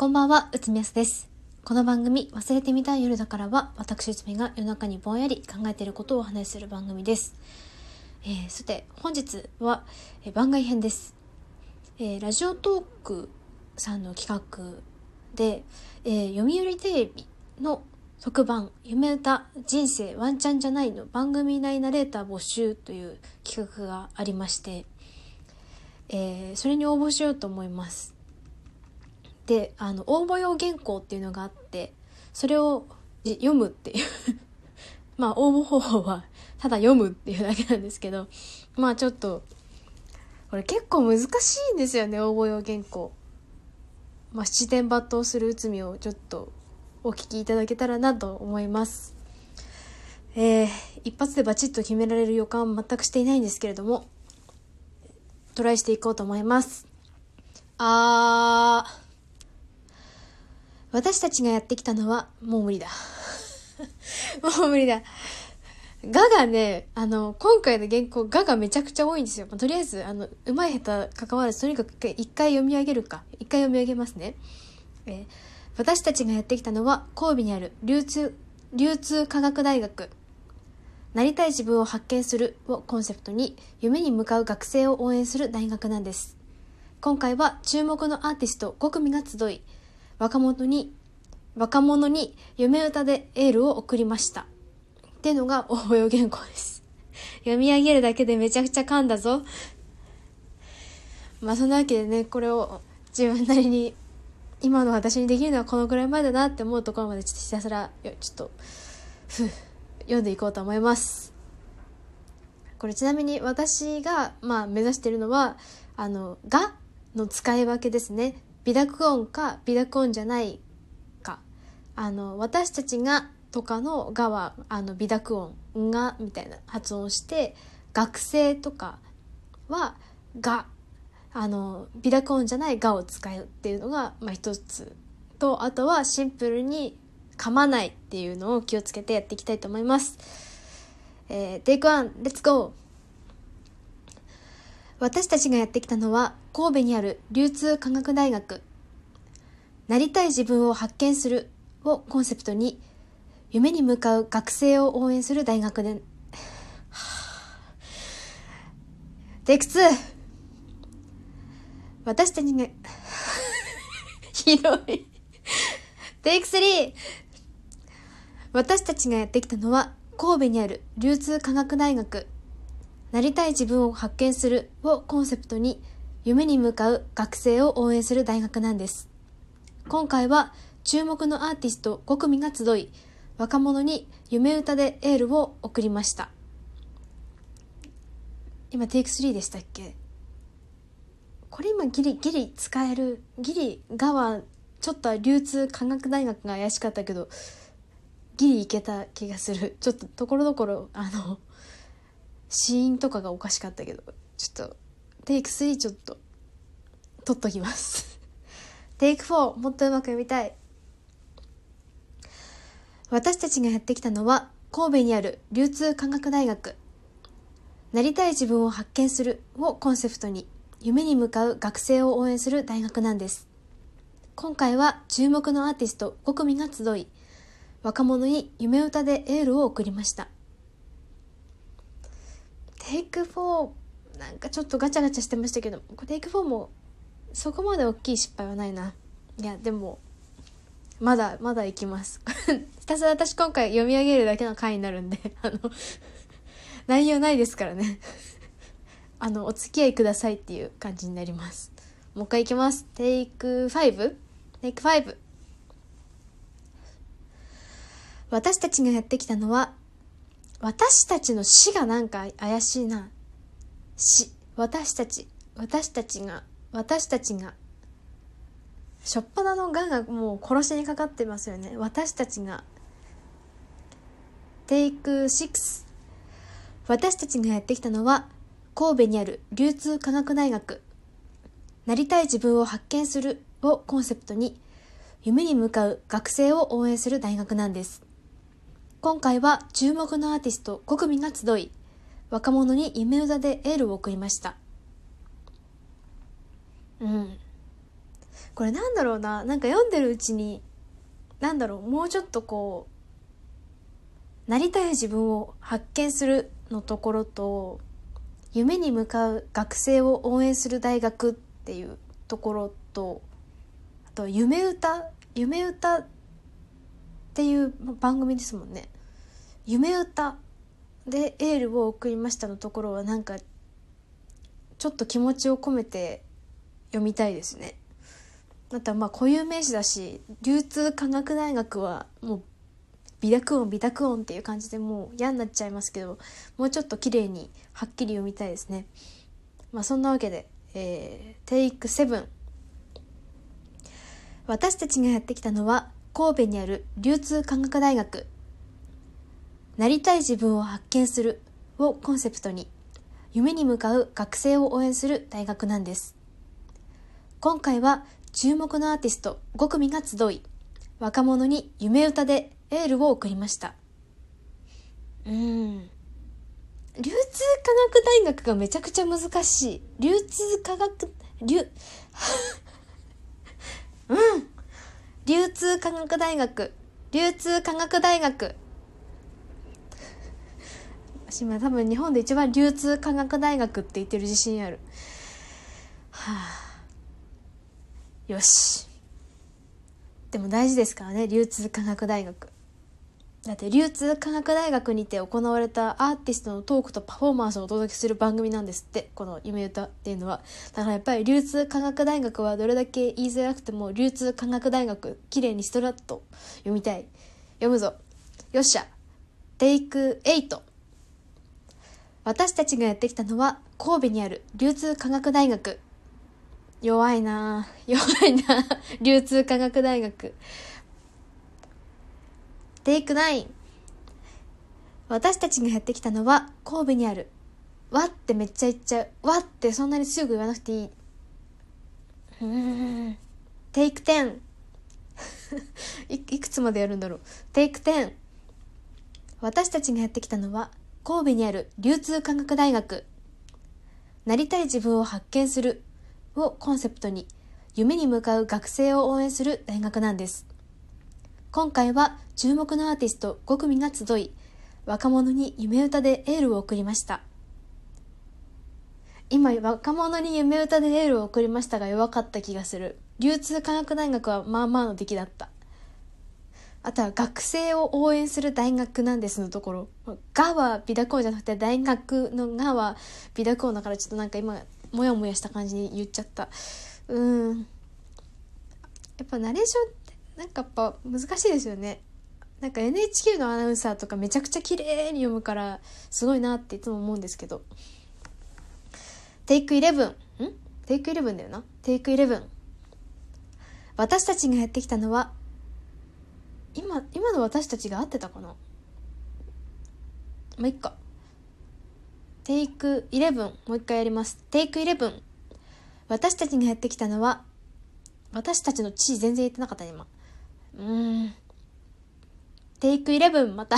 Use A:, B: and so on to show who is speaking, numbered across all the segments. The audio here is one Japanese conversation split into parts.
A: こんばんは、うつみやすです。この番組、忘れてみたい夜だからは、私うつみが夜中にぼんやり考えていることをお話しする番組です。えー、さて、本日は、えー番外編です。えーラジオトークさんの企画で、えー読売テレビの特番「夢歌人生ワンチャンじゃない」の番組内ナレーター募集という企画がありまして、えーそれに応募しようと思います。であの応募用原稿っていうのがあってそれを読むっていう まあ応募方法はただ読むっていうだけなんですけどまあちょっとこれ結構難しいんですよね応募用原稿。まあ、七点抜刀する内海をちょっとお聞きいただけたらなと思います。えー、一発でバチッと決められる予感は全くしていないんですけれども、トライしていこうと思います。あー。私たちがやってきたのは、もう無理だ。もう無理だ。ガがね、あの、今回の原稿、ガがめちゃくちゃ多いんですよ。まあとりあえず、あの、うまい下手関わらず、とにかく一回読み上げるか。一回読み上げますね。え私たちがやってきたのは、神戸にある流通、流通科学大学。なりたい自分を発見するをコンセプトに、夢に向かう学生を応援する大学なんです。今回は注目のアーティスト5組が集い、若者に、若者に夢歌でエールを送りました。っていうのが応用原稿です。読み上げるだけでめちゃくちゃ噛んだぞ。まあそんなわけでね、これを自分なりに今の私にできるのはこのぐらいまでだなって思うところまでちょっとひたすらちょっとふ読んでいこうと思います。これちなみに私が、まあ、目指してるのはあの「が」の使い分けですね微濁音か微濁音じゃないか。あの私たちがとかの「が」はあの微濁音「が」みたいな発音して学生とかは「が」あの微濁音じゃない「が」を使うっていうのが、まあ、一つ。とあとはシンプルに噛まないっていうのを気をつけてやっていきたいと思います。えー、 take one、let's go 私たちがやってきたのは神戸にある流通科学大学。なりたい自分を発見するをコンセプトに夢に向かう学生を応援する大学で、テイク2私たちが ひどいテイク 3! 私たちがやってきたのは神戸にある流通科学大学。なりたい自分を発見するをコンセプトに夢に向かう学生を応援する大学なんです。今回は注目のアーティスト5組が集い、若者に夢歌でエールを送りました。今テイク3でしたっけ？これ今ギリギリ使えるギリがはちょっと流通科学大学が怪しかったけどギリいけた気がするちょっとところどころあの死因とかがおかしかったけどちょっとテイク3ちょっと取っときます テイク4もっとうまく読みたい私たちがやってきたのは神戸にある流通科学大学なりたい自分を発見するをコンセプトに夢に向かう学生を応援する大学なんです。今回は注目のアーティスト5組が集い、若者に夢歌でエールを送りました。テイク4、なんかちょっとガチャガチャしてましたけど、テイク4もそこまで大きい失敗はないな。いや、でも、まだ、まだいきます。ひたすら私今回読み上げるだけの回になるんで、あの、内容ないですからね。あの、お付き合いくださいっていう感じになります。もう一回いきます。テイク 5? テイク5。私たちがやってきたのは、私たちの死がなんか怪しいな。死。私たち。私たちが。私たちが。しょっぱなのがんがもう殺しにかかってますよね。私たちが。テイク6。私たちがやってきたのは、神戸にある流通科学大学。なりたい自分を発見するをコンセプトに、夢に向かう学生を応援する大学なんです。今回は注目のアーティスト5組が集い、若者に夢歌でエールを送りました。うん。これなんだろうななんか読んでるうちになんだろうもうちょっとこうなりたい自分を発見するのところと夢に向かう学生を応援する大学っていうところとあと夢歌夢歌っていう番組ですもんね。夢歌でエールを送りましたのところはなんかちょっと気持ちを込めて読みたいですね。あとはまあ固有名詞だし流通科学大学はもう美濁音美濁音っていう感じでもう嫌になっちゃいますけどもうちょっと綺麗にはっきり読みたいですね。まあそんなわけで、えー、テイク7私たちがやってきたのは神戸にある流通科学大学。なりたい自分を発見するをコンセプトに夢に向かう学生を応援する大学なんです。今回は注目のアーティスト5組が集い若者に夢歌でエールを送りました。うん。流通科学大学がめちゃくちゃ難しい。流通科学流うん 流通科学大学。流通科学大学。私今多分日本で一番流通科学大学って言ってる自信ある。はあ。よし。でも大事ですからね流通科学大学。だって流通科学大学にて行われたアーティストのトークとパフォーマンスをお届けする番組なんですって。この夢歌っていうのは。だからやっぱり流通科学大学はどれだけ言いづらくても流通科学大学綺麗にストラッと読みたい。読むぞ。よっしゃ。テイク8私たちがやってきたのは神戸にある流通科学大学。弱いな弱いな流通科学大学。テイク9私たちがやってきたのは神戸にある。わってめっちゃ言っちゃう。わってそんなにすぐ言わなくていい。テイク10 いいくつまでやるんだろう。テイク10私たちがやってきたのは神戸にある流通科学大学。なりたい自分を発見するをコンセプトに夢に向かう学生を応援する大学なんです。今回は注目のアーティスト5組が集い若者に夢歌でエールを送りました。今若者に夢歌でエールを送りましたが弱かった気がする。流通科学大学はまあまあの出来だった。あとは学生を応援する大学なんですのところ「が」は美濁音じゃなくて大学の「が」は美濁音だからちょっとなんか今モヤモヤした感じに言っちゃった。うん。やっぱナレーションってなんかやっぱ難しいですよね。なんか NHK のアナウンサーとかめちゃくちゃ綺麗に読むからすごいなっていつも思うんですけど。テイク11ん？テイク11だよな。テイク11私たちがやってきたのは今今の私たちが合ってたかな？まあいっか。テイク11もう一回やります。テイク11私たちがやってきたのは私たちの地位全然言ってなかった今。うんテイク11また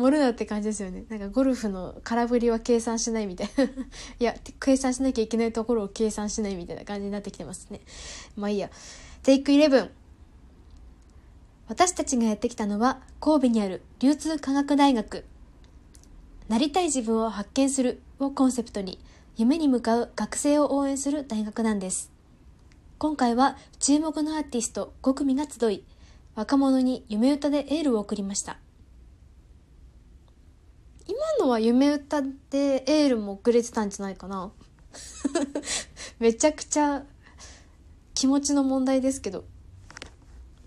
A: 盛るなって感じですよね。なんかゴルフの空振りは計算しないみたいな。いや、計算しなきゃいけないところを計算しないみたいな感じになってきてますね。まあいいや。テイク11。私たちがやってきたのは神戸にある流通科学大学。なりたい自分を発見するをコンセプトに夢に向かう学生を応援する大学なんです。今回は注目のアーティスト5組が集い、若者に夢歌でエールを送りました。今のは夢歌でエールも送れてたんじゃないかな。めちゃくちゃ気持ちの問題ですけど。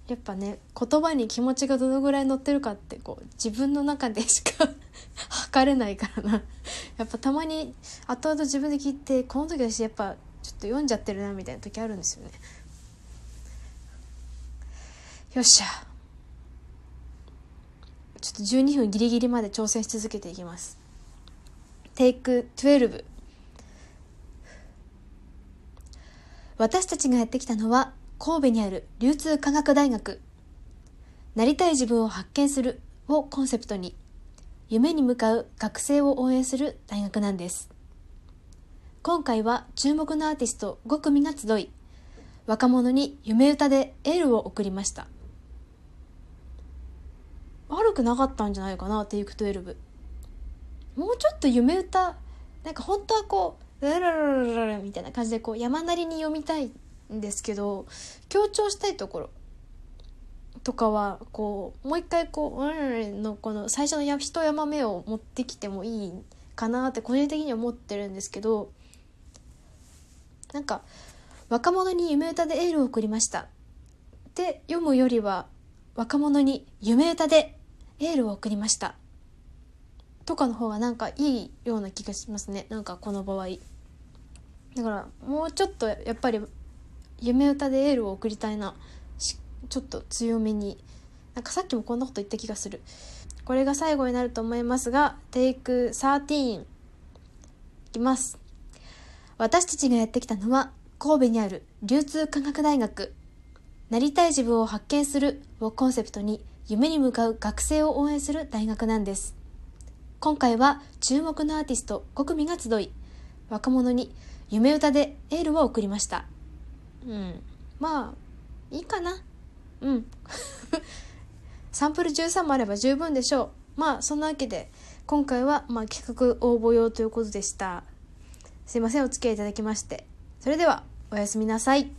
A: やっぱね言葉に気持ちがどのぐらい乗ってるかってこう自分の中でしか 測れないからな。やっぱたまに後々自分で聞いてこの時私やっぱと読んじゃってるなみたいな時あるんですよね。よっしゃ。ちょっと12分ギリギリまで挑戦し続けていきます。テイク12私たちがやってきたのは神戸にある流通科学大学。なりたい自分を発見するをコンセプトに夢に向かう学生を応援する大学なんです。今回は注目のアーティスト5組が集い若者に夢歌でエールを送りました。悪くなかったんじゃないかなテイク12もうちょっと夢歌なんか本当はこうラララララみたいな感じでこう山なりに読みたいんですけど強調したいところとかはこうもう一回こう「うん」のこの最初の一山目を持ってきてもいいかなって個人的には思ってるんですけどなんか「若者に夢歌でエールを送りました」って読むよりは「若者に夢歌でエールを送りました」とかの方がなんかいいような気がしますね。なんかこの場合。だからもうちょっとやっぱり夢歌でエールを送りたいな。ちょっと強めに。なんかさっきもこんなこと言った気がする。これが最後になると思いますがテイク13いきます。私たちがやってきたのは神戸にある流通科学大学。なりたい自分を発見するをコンセプトに夢に向かう学生を応援する大学なんです。今回は注目のアーティスト5組が集い若者に夢歌でエールを送りました。うん。まあいいかな。うん。サンプル13もあれば十分でしょう。まあそんなわけで今回はまあ企画応募用ということでした。すいませんお付き合いいただきまして。それではおやすみなさい。